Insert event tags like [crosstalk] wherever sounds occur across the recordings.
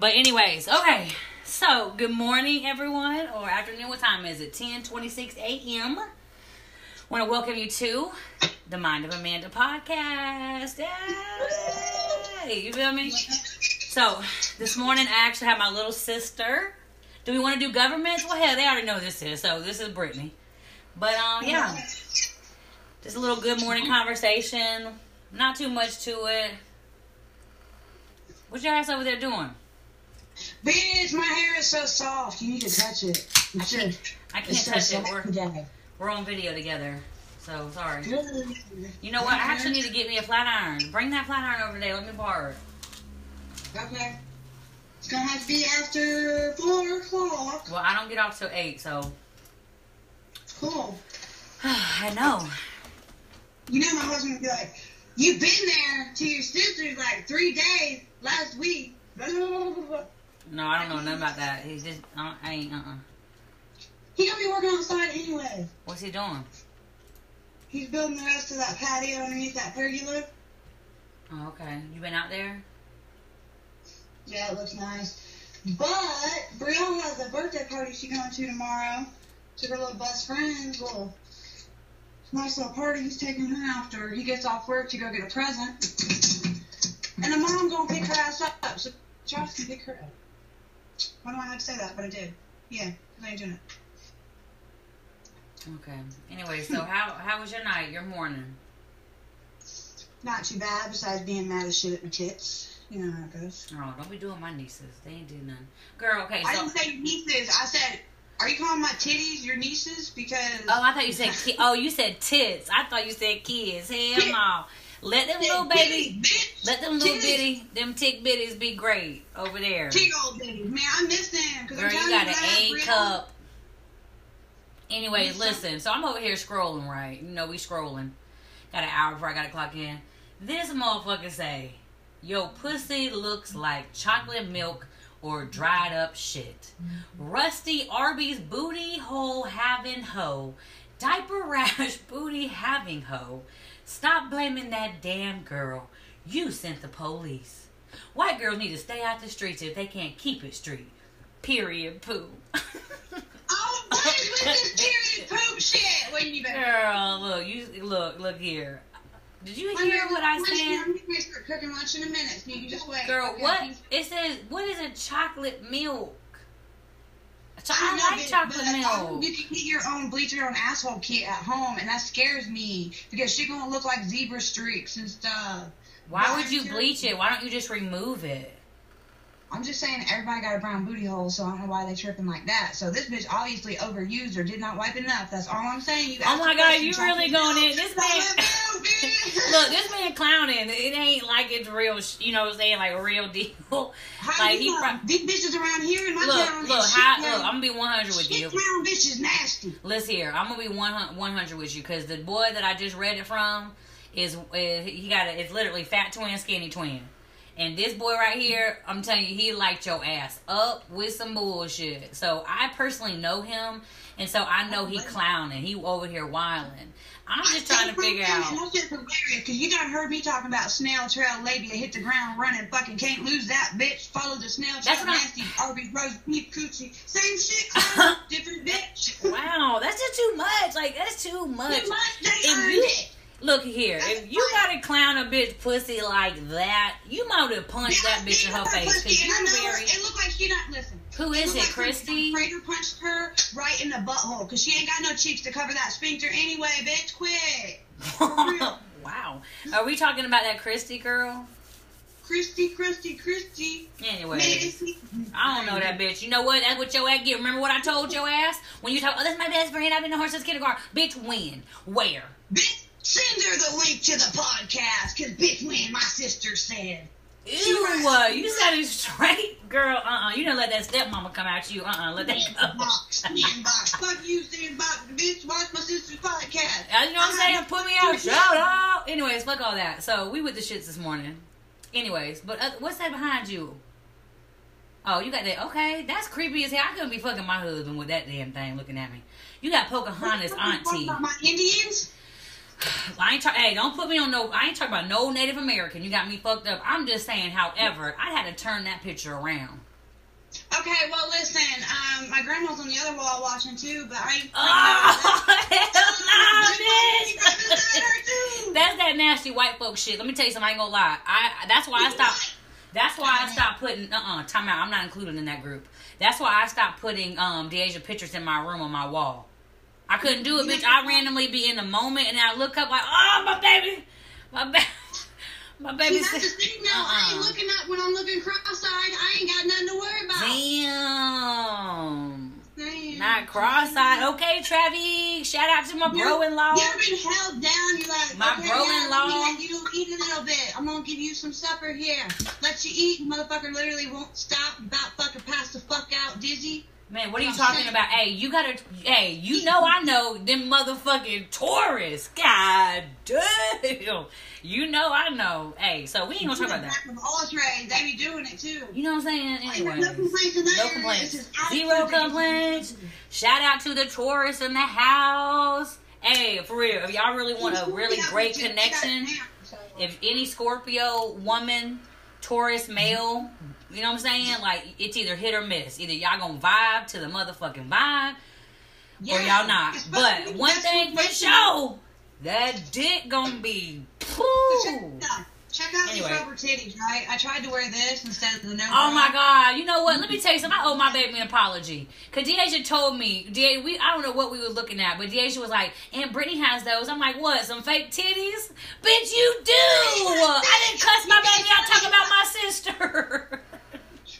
But anyways, okay. So good morning, everyone, or afternoon. What time is it? Ten twenty-six a.m. Want to welcome you to the Mind of Amanda podcast. Yay! You feel me? So this morning, I actually have my little sister. Do we want to do governments? Well, hell, they already know this is. So this is Brittany. But um, yeah, just a little good morning conversation. Not too much to it. What your ass over there doing? Bitch, my hair is so soft. You need to touch it. You I should. can't, I can't It's so touch it. We're, we're on video together. So sorry. You know what? I actually need to get me a flat iron. Bring that flat iron over there. Let me borrow it. Okay. It's gonna have to be after four o'clock. Well, I don't get off till eight, so Cool. [sighs] I know. You know my husband would be like, "You've been there to your sister's like three days last week." [laughs] [laughs] No, I don't know nothing about that. He's just uh, I ain't. Uh. uh He gonna be working outside anyway. What's he doing? He's building the rest of that patio underneath that pergola. Oh, okay. You been out there? Yeah, it looks nice. But Brielle has a birthday party she's going to tomorrow. To her little best friend's little nice little party he's taking her after he gets off work to go get a present. And the mom gonna pick her ass up, so Josh can pick her up. Why do I have to say that? But I did. Yeah, 'cause I ain't doing it. Okay. Anyway, so how how was your night? Your morning? Not too bad, besides being mad as shit at my tits. You know how it goes. Oh, don't be doing my nieces. They ain't do nothing. Girl, okay. I So. didn't say nieces. I said, are you calling my titties your nieces? Because Oh, I thought you said. Ki- oh, you said tits. I thought you said kids. Hell no. Let them little baby. bitch. Let them little bitty, them tick bitties be great over there. Big old baby. Man, I miss them. Girl, I'm you got an A cup. Anyways, listen. So I'm over here scrolling, right? You know, we scrolling. Got an hour before I got to clock in. This motherfucker say, "Yo, pussy looks like chocolate milk or dried up shit." Rusty Arby's booty hole having hoe, diaper rash [laughs] booty having hoe. Stop blaming that damn girl. You sent the police. White girls need to stay out the streets if they can't keep it street. Period. Poo. Oh, what is with this period poop shit? When you better. Girl, look, you look, look here. Did you hear what I said? I'm gonna start cooking lunch in a minute, so you just wait. Girl, what? It says, what is a chocolate milk? Cho- I I like but- chocolate milk. You can get your own bleach your own asshole kit at home, and that scares me because she gonna look like zebra streaks and stuff. Why would you bleach it? Why don't you just remove it? I'm just saying everybody got a brown booty hole, so I don't know why they tripping like that. So this bitch obviously overused or did not wipe enough. That's all I'm saying. You Oh my God, you really going in. This man- Chocolate milk, bitch. [laughs] Look, this man clowning. It ain't like it's real. You know what I'm saying? Like a real deal. [laughs] How like he prob- These bitches around here in my Look, town. look, how, look. I'm gonna be 100 with you. town bitch is nasty. Listen here, I'm gonna be 100 100 with you because the boy that I just read it from is, is he got a, it's literally fat twin, skinny twin, and this boy right here, I'm telling you, he light your ass up with some bullshit. So I personally know him, and so I know he clowning. He over here wilding. I'm just trying to figure out. that's just hilarious because you done heard me talking about snail trail labia hit the ground running. Fucking can't lose that bitch. Follow the snail trail. That's nasty Arby's roast beef coochie. Same shit, [laughs] clown, different bitch. Wow, that's just too much. Like that's too much. Too much, they If you-. Look here, if you gotta clown a bitch pussy like that, you might have punched that bitch in her face. I you very. It looked like she not listen. Who is it, like Christy? Prater punched her right in the butthole because she ain't got no cheeks to cover that sphincter anyway. Bitch, quit. [laughs] wow. Are we talking about that Christy girl? Christy, Christy, Christy. Anyways, I don't know that bitch. You know what? That's what your ass get. Remember what I told your ass? When you talk, oh, that's my best friend. I've been knowing her since kindergarten. Bitch, when? Where? Bitch, send her the link to the podcast because bitch, when my sister said. Ew, uh, you sounded straight, girl. Uh, uh You didn't let that stepmama come out you. Uh, uh let that go. Box. Fuck you, sandbox. Bitch, watch my sister's podcast. Uh, You know what I'm saying? Put me out. Shout out. Anyways, fuck all that. So we with the shits this morning. Anyways, but uh, what's that behind you? Oh, you got that? Okay, that's creepy as hell. I couldn't be fucking my husband with that damn thing looking at me. You got Pocahontas auntie. My Indians? I ain't talk, hey, don't put me on no. I ain't talking about no Native American. You got me fucked up. I'm just saying. However, I had to turn that picture around. Okay, well, listen, um, my grandma's on the other wall watching too, but I ain't. Oh [laughs] hell no, bitch! [laughs] That's that nasty white folk shit. Let me tell you something. I ain't gonna lie. I that's why I stopped. That's why I stopped putting. Uh uh Time out. I'm not included in that group. That's why I stopped putting um Deja pictures in my room on my wall. I couldn't do it, bitch. I randomly be in the moment and I look up like, oh my baby, my baby. [laughs] My baby See, that's the thing now. I ain't Uh-uh. looking up when I'm looking cross-eyed. I ain't got nothing to worry about. Damn. Damn. Not cross-eyed. Okay, Travis. Shout out to my bro-in-law. You ever been held down? You're like, My okay, bro-in-law. Yeah, let me let you eat a little bit. I'm gonna give you some supper here. Let you eat. Motherfucker literally won't stop. About fucking pass the fuck out, dizzy. Man, what are you I'm talking about? Hey, you gotta. Hey, you know I know them motherfucking tourists. God damn. You know I know. Hey, so we ain't gonna talk about that. From Osrays, they be doing it too. You know what I'm saying? I ain't got Anyways. no complaints in No complaints. Zero complaints. Shout out to the tourists in the house. Hey, for real, if y'all really want a really great connection, if any Scorpio woman, Taurus male, you know what I'm saying? Like it's either hit or miss. Either y'all gonna vibe to the motherfucking vibe, or y'all not. But one thing for sure, that dick gonna be poo. Check out Anyway. these rubber titties, right? I tried to wear this instead of the no. Oh my god! You know what? Let me tell you something. I owe my baby an apology. Cause Deasia told me, De- we I don't know what we were looking at, but Deasia was like, "And Brittany has those." I'm like, "What? Some fake titties? Bitch, you do! I didn't cuss my baby out talking about my sister." [laughs]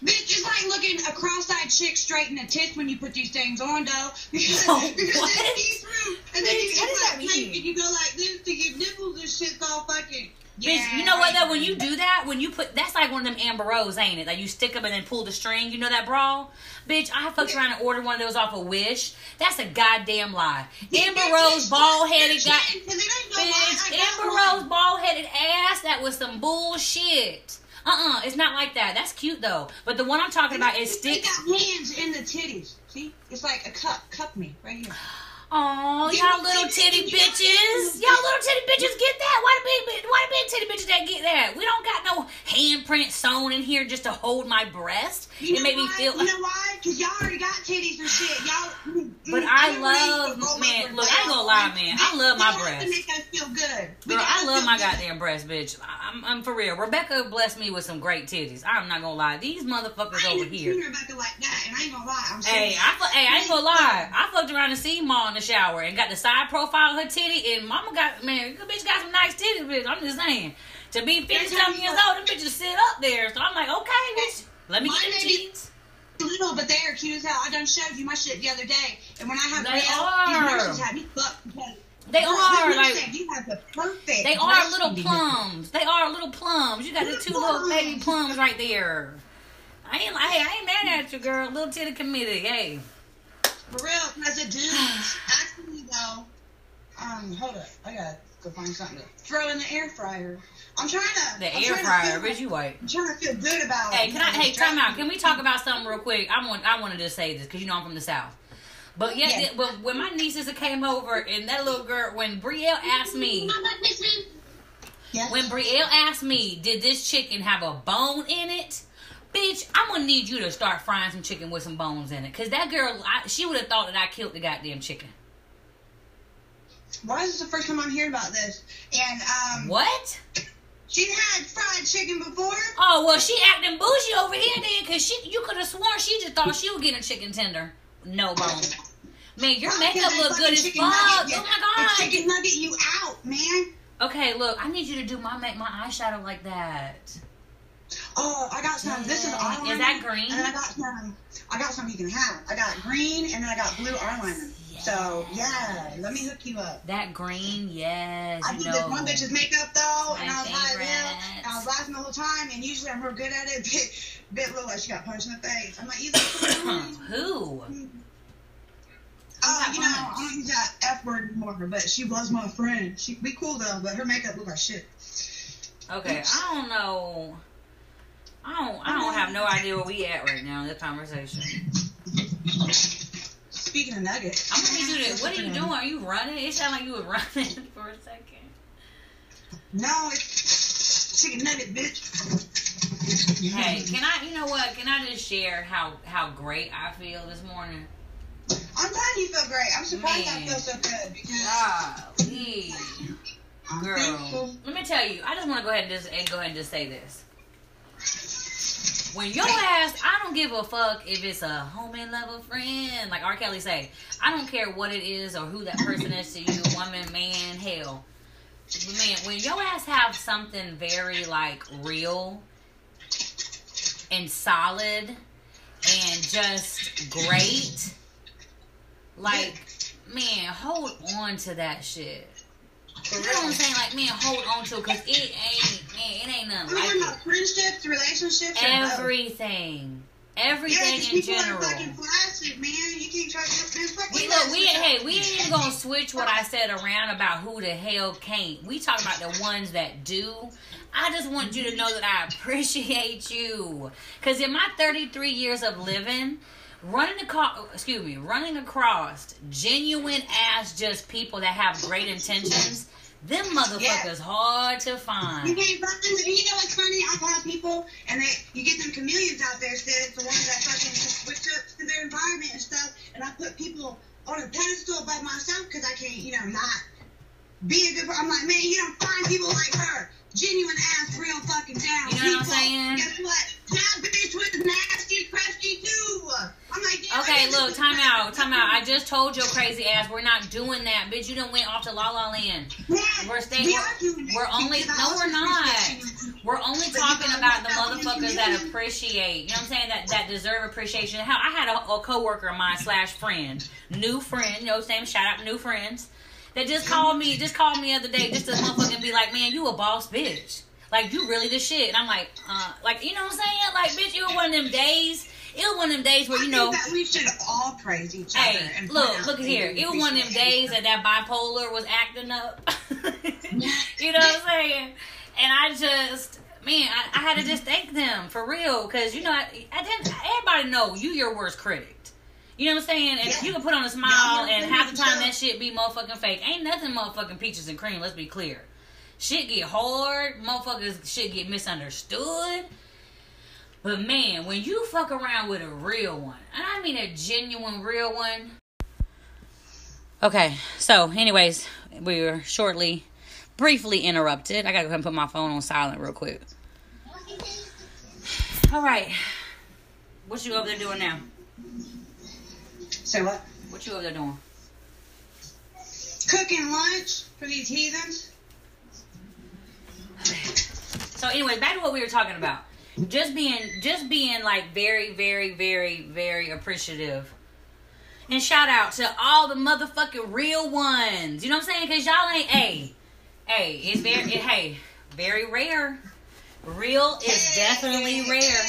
Bitch, it's like looking a cross-eyed chick straight in the tits when you put these things on, though. Because, Oh, because what? see through. And then you what get does that like and you go like this to your nipples and shit's all fucking. Bitch, you know what though? When you do that, when you put that's like one of them Amber Rose, ain't it? Like you stick them and then pull the string. You know that bra? Bitch, I fucked around and ordered one of those off of Wish. That's a goddamn lie. Amber Rose bald headed got Bitch, Amber Rose bald headed ass. That was some bullshit. Uh uh it's not like that. That's cute though. But the one I'm talking about is They stick. got hands in the titties. See? It's like a cup. Cup me right here. Oh, y'all little titty bitches. Y'all little titty bitches get that. Why the big, why the big titty bitches that get that? We don't got no handprint sewn in here just to hold my breast. You it made me why? feel. You know why? Because y'all already got titties and shit. Y'all. But I love- need to roll man, look, I ain't gonna lie, man. I love my breasts. Make us feel good. Girl, I love my goddamn breast, bitch. I'm, I'm for real. Rebecca blessed me with some great titties. I'm not gonna lie. These motherfuckers over here. Rebecca like that, and I ain't gonna lie. I'm Hey. I hey, I ain't gonna lie. I fucked around and seen Ma the shower and got the side profile of her titty, and Mama got man, good bitch got some nice titties, bitch. I'm just saying. To be fifty something years old, them bitches sit up there. So I'm like, okay, bitch, let me My get them cheeks. little, but they are cute as hell. I done showed you my shit the other day, and when I have They Brielle, are. these had me fucked. They Girl, are like you have the perfect. they are little plums. They are little plums. You got the two little baby plums right there. I ain't like, I ain't mad at you, girl. Little titty committee, hey. For real, as it dude, [sighs] actually though, um, hold up, I gotta go find something to throw in the air fryer. I'm trying to. The I'm air fryer, feel- you white. I'm trying to feel good about Hey, it. can I? Hey, time out. Can we talk about something real quick? I want. I wanted to just say this because you know I'm from the south. But yeah, when, when my nieces came over and that little girl, when Brielle asked me, Yes. when Brielle asked me, did this chicken have a bone in it? Bitch, I'm gonna need you to start frying some chicken with some bones in it, cause that girl, I, she would have thought that I killed the goddamn chicken. Why is this the first time I'm hearing about this? And um, What? she had fried chicken before. Oh well, she acting bougie over here then, cause she, you could have sworn she just thought she was getting a chicken tender, no bone. Man, your Why makeup look good as fuck. nugget Oh my god. The chicken nugget you out, man. Okay, look, I need you to do my make my eyeshadow like that. Oh, I got some. This is eyeliner. Is that green? And then I got some. I got some you can have. I got green and then I got blue eyeliner. Yes. So yeah, let me hook you up. That green, yes. I did know. this one bitch's makeup though, My and I was high as hell, and I was laughing the whole time. And usually I'm real good at it. [laughs] Bit, bit look like she got punched in the face. I'm like, you [coughs] Who? Oh, got you know? I don't use that F word anymore, but she was my friend. She we cool though, but her makeup looked like shit. Okay, I don't know. I don't. I don't have no idea where we at right now in this conversation. Speaking of nuggets, I'm gonna you to. What are you doing? Are you running? It sounded like you were running [laughs] for a second. No, it's chicken nugget, bitch. Hey, can I? You know what? Can I just share how how great I feel this morning? I'm glad you feel great. I'm surprised I feel so good because Golly. Girl, let me tell you. I just want to go ahead and just and go ahead and just say this. When your ass, I don't give a fuck if it's a homie, lover, friend. Like R. Kelly say, I don't care what it is or who that person is to you, woman, man, hell. Man, when your ass have something very like real and solid and just great, like man, hold on to that shit. You know what I'm saying? Like, man, hold on to because it ain't nothing We're talking about friendships, relationships. Everything, Yeah, everything 'cause in people general. are fucking flaccid, man. You can't try to fucking We look, we ain't, hey, we ain't even gonna [laughs] switch what I said around about who the hell can't. We talk about the ones that do. I just want you to know that I appreciate you, cause in my 33 years of living, running across, excuse me, running across genuine ass just people that have great intentions. Them motherfuckers hard to find. You can't find them. And you know what's funny? I've had people, and they, you get them chameleons out there, sis, the ones that fucking switch up to their environment and stuff. And I put people on a pedestal by myself because I can't, you know, not be a good. I'm like, man, you don't find people like her, genuine ass, real fucking down. You know what I'm saying? Guess what? That bitch was nasty, crusty too. I'm like, damn, Okay, look, time out, time out. I just told your crazy ass we're not doing that, bitch. You done went off to La La Land. Yeah, We're staying- we we're- are doing that. we're only- no, we're not. We're only talking about the look out for the motherfuckers that appreciate. You know what I'm saying? That that deserve appreciation. How I had a, a coworker of mine slash friend, new friend. You know what I'm saying? Shout out new friends. That just called me, just called me the other day, just to motherfucking be like, man, you a boss bitch. Like you really the shit. And I'm like, uh, like you know what I'm saying? Like, bitch, you were one of them days. It was one of them days where I you think know. that we should all praise each other. Hey, and look, look at here. It was one of them days that that bipolar was acting up. [laughs] [laughs] you know what I'm saying? And I just, man, I, I had to just thank them for real because you know I, I didn't. Everybody know you your worst critic. You know what I'm saying? And Yeah. you can put on a smile, Yeah, and half the time that shit be motherfucking fake. Ain't nothing motherfucking peaches and cream. Let's be clear. Shit get hard. Motherfuckers shit get misunderstood. But man, when you fuck around with a real one, and I mean a genuine real one. Okay, so anyways, we were shortly, briefly interrupted. I gotta go ahead and put my phone on silent real quick. All right, what you over there doing now? Say what? What you over there doing? Cooking lunch for these heathens. So anyway, back to what we were talking about. Just being just being like very, very, very, very appreciative. And shout out to all the motherfucking real ones. You know what I'm saying? Cause y'all ain't hey. Hey, it's very it, hey, very rare. Real is definitely rare.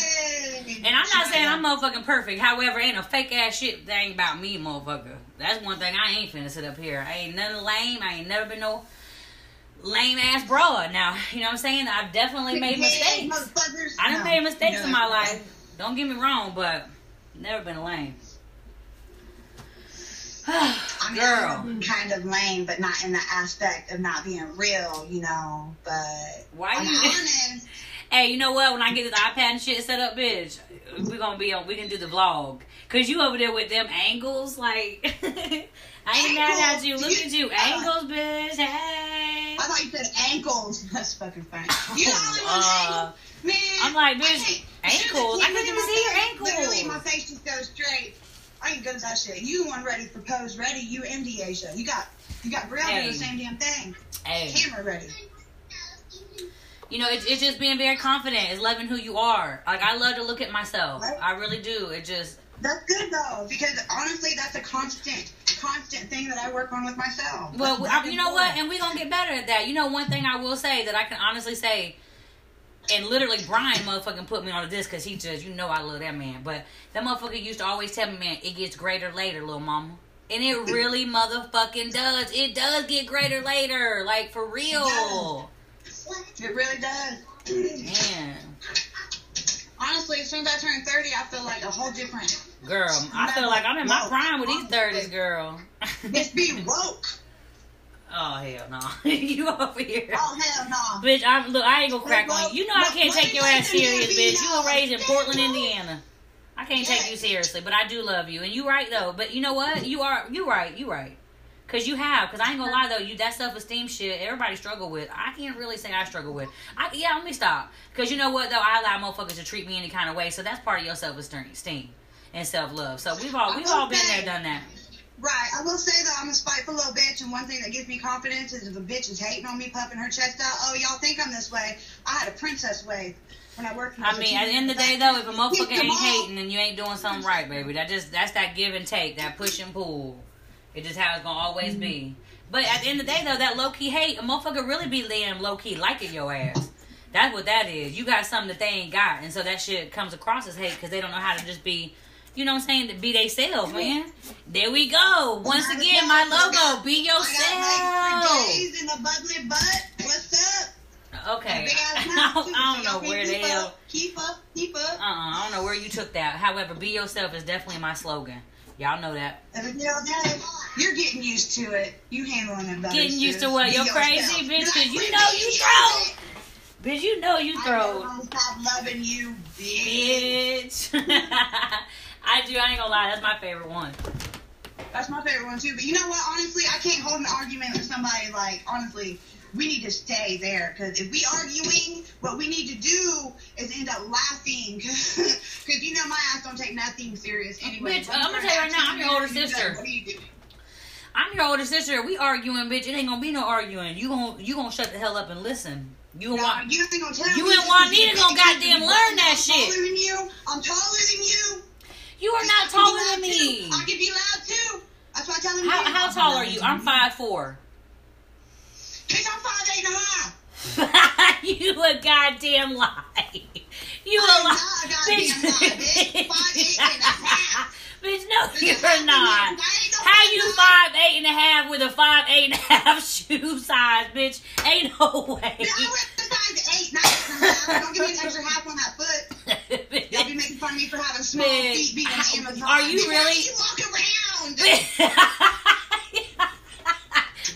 And I'm not saying I'm motherfucking perfect. However, ain't a fake ass shit that ain't about me, motherfucker. That's one thing I ain't finna sit up here. I ain't nothing lame. I ain't never been no lame ass broad. Now, [laughs] you know what I'm saying? I've definitely made mistakes. I done made mistakes No. in my life. Don't get me wrong, but never been lame. [sighs] I mean, Girl. I'm kind of lame, but not in the aspect of not being real, you know. But Why I'm you- [laughs] honest. Hey, you know what? When I get this iPad and shit set up, bitch, we're gonna be on. We can do the vlog. Cause you over there with them angles, like [laughs] I ain't mad at you. Look at you, uh, angles, bitch. Hey. I thought you said ankles. [laughs] That's fucking funny. You know how Uh, man. I'm like, bitch, ankles. I couldn't even see your face. Literally, my face just goes straight. I ain't good as that shit. You the one ready for pose ready. You and Asia. You got you got Brielle Hey. doing the same damn thing. Hey, Camera ready. you know, it's, it's just being very confident. It's loving who you are. Like I love to look at myself. Right. I really do. It just That's good though, because honestly, that's a constant, constant thing that I work on with myself. Well, That's I, you know what? And we're going to get better at that. You know, one thing I will say that I can honestly say, and literally Brian motherfucking put me on this because he just, you know, I love that man. But that motherfucker used to always tell me, man, it gets greater later, little mama. And it really motherfucking does. It does get greater later. Like, for real. It really does. Man. I honestly, as soon as I turned 30, I feel like a whole different. Girl, I feel like I'm in my prime with these thirties, girl. [laughs] Bitch, be woke. Oh hell no! [laughs] you over here. Oh hell no. Bitch, I'm look. I ain't gonna crack on you. You know I can't take your ass serious, bitch. You were raised in Portland, Indiana. I can't take you seriously, but I do love you, and you right though. But you know what? You are you right. You right. Cause you have. Cause I ain't gonna lie though. You that self esteem shit. Everybody struggle with. I can't really say I struggle with. I yeah. Let me stop. Cause you know what though. I allow motherfuckers to treat me any kind of way. So that's part of your self esteem and self love. So we've all we've all been there, done that. Right. I will say though, I'm a spiteful little bitch, and one thing that gives me confidence is if a bitch is hating on me, puffing her chest out. Oh, y'all think I'm this way? I had a princess wave when I worked. I mean, at the end of the day, though, if a motherfucker ain't hating, then you ain't doing something right, baby. That just that's that give and take, that push and pull. It's just how it's gonna always be. Mm-hmm. But at the end of the day, though, that low key hate, a motherfucker really be laying low key liking your ass. That's what that is. You got something that they ain't got, and so that shit comes across as hate because they don't know how to just be. You know what I'm saying? To be they self, man. There we go. Once again, my logo. Be I got yourself. like three days in a bubbly butt. What's up? Okay. [laughs] I don't, I don't know where the keep hell. up, Keep up, keep up. Uh-uh, I don't know where you took that. However, be yourself is definitely my slogan. Y'all know that. Every day, all day. You're getting used to it. You handling it better. Getting used to what? You're crazy, bitch, 'cause you know you throw. Bitch, you know you throw. gonna stop loving you, bitch. Bitch. [laughs] I do, I ain't gonna lie, that's my favorite one. That's my favorite one too. But you know what? Honestly, I can't hold an argument with somebody. Like honestly, we need to stay there because if we arguing, what we need to do is end up laughing. Because [laughs] you know my ass don't take nothing serious anyway. Bitch, I'm gonna tell you right now, I'm your older sister. What are you doing? I'm your older sister. We arguing, bitch. It ain't gonna be no arguing. You gon' you gonna shut the hell up and listen. You No, want you ain't gonna tell You me and this Juanita gonna because goddamn learn that I'm shit. taller than you. I'm taller than you. you are not I can taller than me. too. I can be loud too. That's why I tell him. How how tall are you? I'm five four. Bitch, I'm five eight and a half. [laughs] you a goddamn lie. You a lie. not a goddamn lie, bitch. Five eight and a [laughs] half. Bitch, no, Bitch, you're not. I ain't no How you fucking five eight and a half with a five eight and a half [laughs] shoe size, bitch? Ain't no way. Yeah, I went to size eight, nine and a half. Don't give me an extra half on that foot. Y'all be making fun of me for having small Bitch, feet being on Amazon. are you Bitch, really- How you walk around?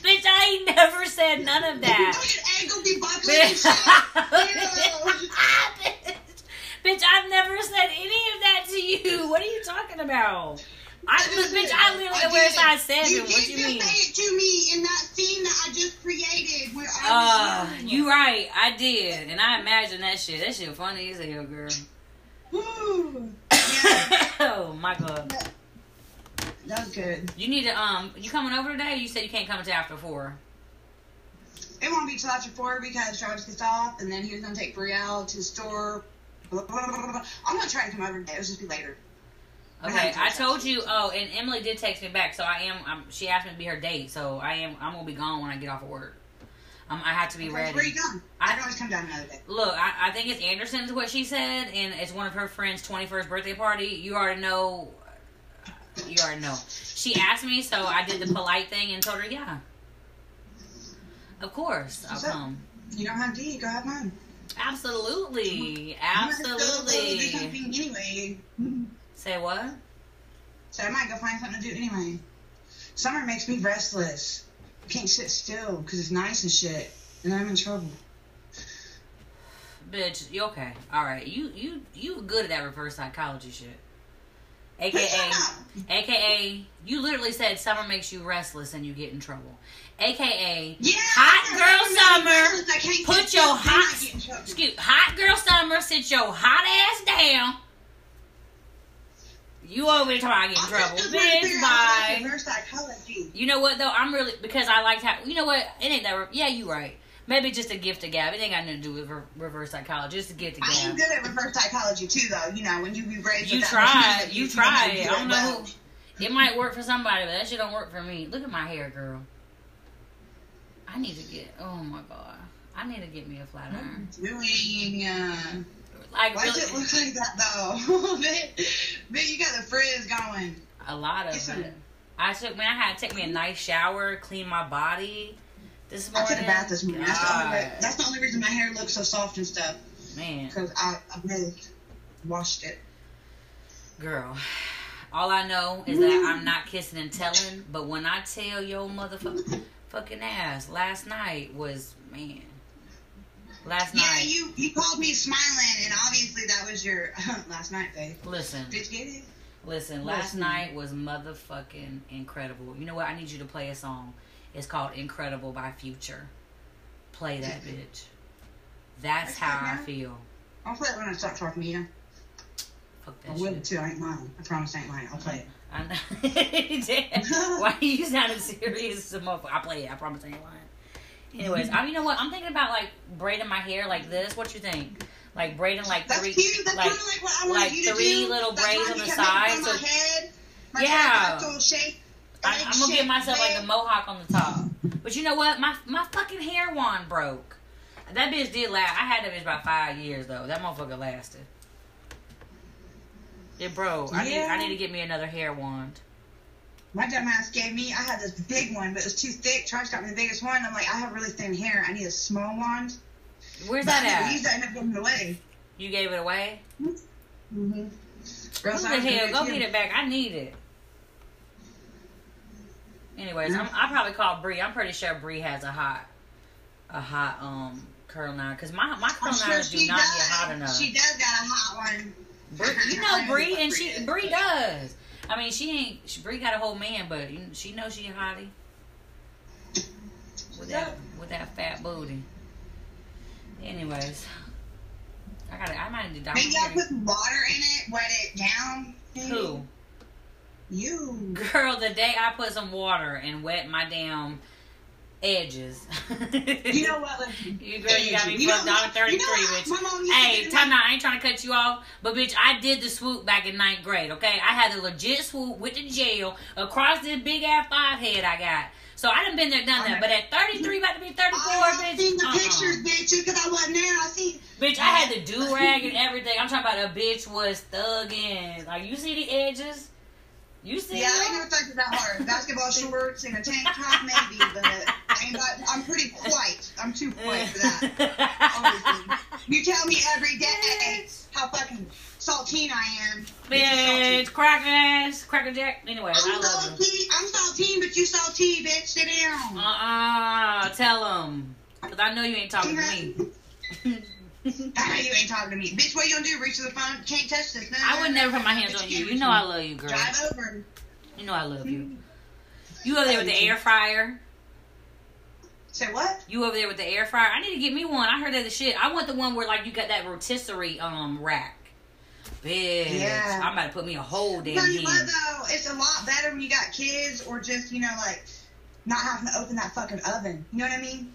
bitch, I ain't never said none of that. Look at ankle be buckling and bitch, shit. bitch, I've never said any of that to you. What are you talking about? I, bitch, I literally wear size seven. You What did you just mean? say it to me in that scene that I just created where Uh, I was you right, I did, and I imagine that shit. That shit funny as hell, girl. Woo. [laughs] Oh my god. that was good. You need to um. You coming over today? You said you can't come until after four. It won't be till after four because Travis gets off, and then he was gonna take Brielle to the store. Blah, blah, blah. I'm gonna try to come over today. It'll just be later. Okay, I told you. Oh, and Emily did text me back, so I am. I'm, she asked me to be her date, so I am. I'm gonna be gone when I get off of work. Um, I had to be ready. Where are you going? I can always come down another day. Look, I, I think it's Anderson's what she said, and it's one of her friends' 21st birthday party. You already know. You already know. She asked me, so I did the polite thing and told her, yeah. Of course, I'll up? come. You don't have to eat. Go have mine. Absolutely, I'm gonna go- go do absolutely. anyway. Say what? So I might go find something to do anyway. Summer makes me restless. Can't sit still because it's nice and shit, and I'm in trouble. Bitch, you okay? All right, you you you good at that reverse psychology shit. AKA. AKA, you literally said summer makes you restless and you get in trouble. AKA, Yeah, Hot girl summer, restless. I can't put your still, then I hot, get in trouble. excuse, hot girl summer, sit your hot ass down. You over there I get in trouble, to bitch. figure out how to Bye. reverse psychology. You know what though? I'm really because I liked how. You know what? It ain't that. Yeah, you right. Maybe just a gift to Gab. It ain't got nothing to do with re- reverse psychology. Just a gift to gab. I am good at reverse psychology too, though. You know, when you be raised. You try. much You try tried. I it don't know well. It might work for somebody, but that shit don't work for me. Look at my hair, girl. I need to get. Oh my god. I need to get me a flat iron. Doing, Like why does it look like that though? [laughs] man, man, you got the frizz going. a lot of Get some- it. I took. Man, I had to take me a nice shower, clean my body. This morning, I took a bath this morning. That's the, only, that's the only reason my hair looks so soft and stuff. Man, Because I, I bathed. washed it. Girl, all I know is that I'm not kissing and telling, but when I tell your motherfucking fucking ass, last night was, man. Last Yeah, night, you you called me smiling, and obviously that was your [laughs] last night, babe. listen, Did you get it? listen, last Listen. night was motherfucking incredible. You know what? I need you to play a song. It's called Incredible by Future. Play that bitch. That's That's how I feel. I'll play it when I start talking to you. Fuck I that will shit. too. I ain't lying. I promise I ain't lying. I'll play it. I know. [laughs] [laughs] Why you sounded serious as a motherfucker? I play it. I promise I ain't lying. Anyways, I, you know what? I'm thinking about like braiding my hair like this. What you think? Like braiding like That's three, cute. That's like like what I like three little That's braids on the side. So my head. My Yeah. shape. I, I'm gonna give myself like a mohawk on the top. But you know what? My my fucking hair wand broke. That bitch did last. I had that bitch about five years though. That motherfucker lasted. It broke. I need I need to get me another hair wand. My dumbass gave me. I had this big one, but it was too thick. Charles got me the biggest one. I'm like, I have really thin hair. I need a small wand. Where's But that never at? used that. I ended up giving it away. You gave it away? Mm-hmm. Who the hell? Go get it back. I need it. Anyways, I'm, I probably call Bree. I'm pretty sure Bree has a hot, a hot um curl nine because my my curl I'm sure do not does. get hot enough. She does got a hot one. Bree, you know [laughs] Bree, and she. Bree does. I mean, she ain't. She, Bree got a whole man, but you, she knows she hottie with that with that fat booty. Anyways, I gotta. I might need to. Maybe I put water in it, wet it down. Who? You. Girl, the day I put some water and wet my damn edges. You know what? Listen, You girl, you got me You know fucked down? You 33, know bitch. My mom used to Hey, time out. I ain't trying to cut you off, but bitch, I did the swoop back in ninth grade. Okay, I had a legit swoop with the jail across this big ass five head I got. So I done been there, done that. But at 33, about to be 34, I bitch. seen the uh-uh. pictures, bitch, because I wasn't there. I seen. Bitch, I had the do rag and everything. I'm talking about a bitch was thugging. Like you see the edges. You see Yeah, I them? never thought that hard. Basketball [laughs] shorts and a tank top, maybe, but I ain't got, I'm pretty white. I'm too white for that. You tell me every day how fucking saltine I am. Bitch, cracker ass, cracker jack. Anyway, I I'm love you. salty. I'm saltine, but you salty, bitch. Sit down. Uh uh tell him. Because I know you ain't talking to me. [laughs] [laughs] Ah, you ain't talking to me. Bitch, what you gonna do? Reach to the phone? Can't touch this. No, I would never put my hands bitch, on you you. know I love you, girl. Drive over. You know I love you. [laughs] You over there with the air fryer? Say what? You over there with the air fryer? I need to get me one. I heard that the shit. I want the one where like you got that rotisserie um rack. Bitch, Yeah. I'm about to put me a whole damn Tell you what though, it's a lot better when you got kids or just, you know, like not having to open that fucking oven. You know what I mean?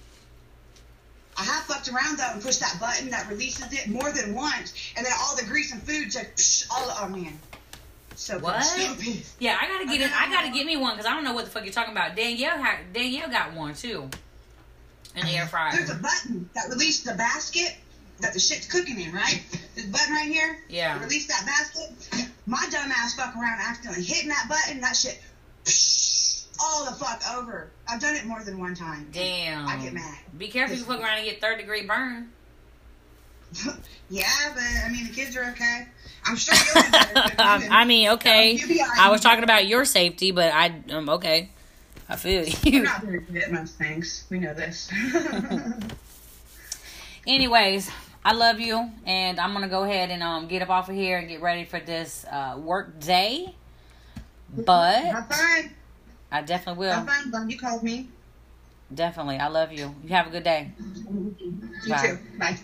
I have fucked around though and pushed that button that releases it more than once, and then all the grease and food just psh, all the, oh man. So. What? Stupid. Yeah, I gotta get it. I gotta get me one because I don't know what the fuck you're talking about. Danielle, Danielle got one too. An air fryer. There's a button that releases the basket that the shit's cooking in, right? This button right here. Yeah. Release that basket. My dumb ass fuck around accidentally hitting that button. That shit. psh, all the fuck over. I've done it more than one time. Damn. I get mad. Be careful you fuck around and get third degree burn. [laughs] yeah, but I mean the kids are okay. I'm sure you'll be better. you. [laughs] I mean, okay. You'll be all right. I was talking about your safety, but I um okay. I feel You're not very good at most things. We know this. [laughs] Anyways, I love you, and I'm gonna go ahead and um get up off of here and get ready for this uh work day. But. I definitely will. Glad you called me. Definitely, I love you. You have a good day. Mm-hmm. You Bye. too. Bye.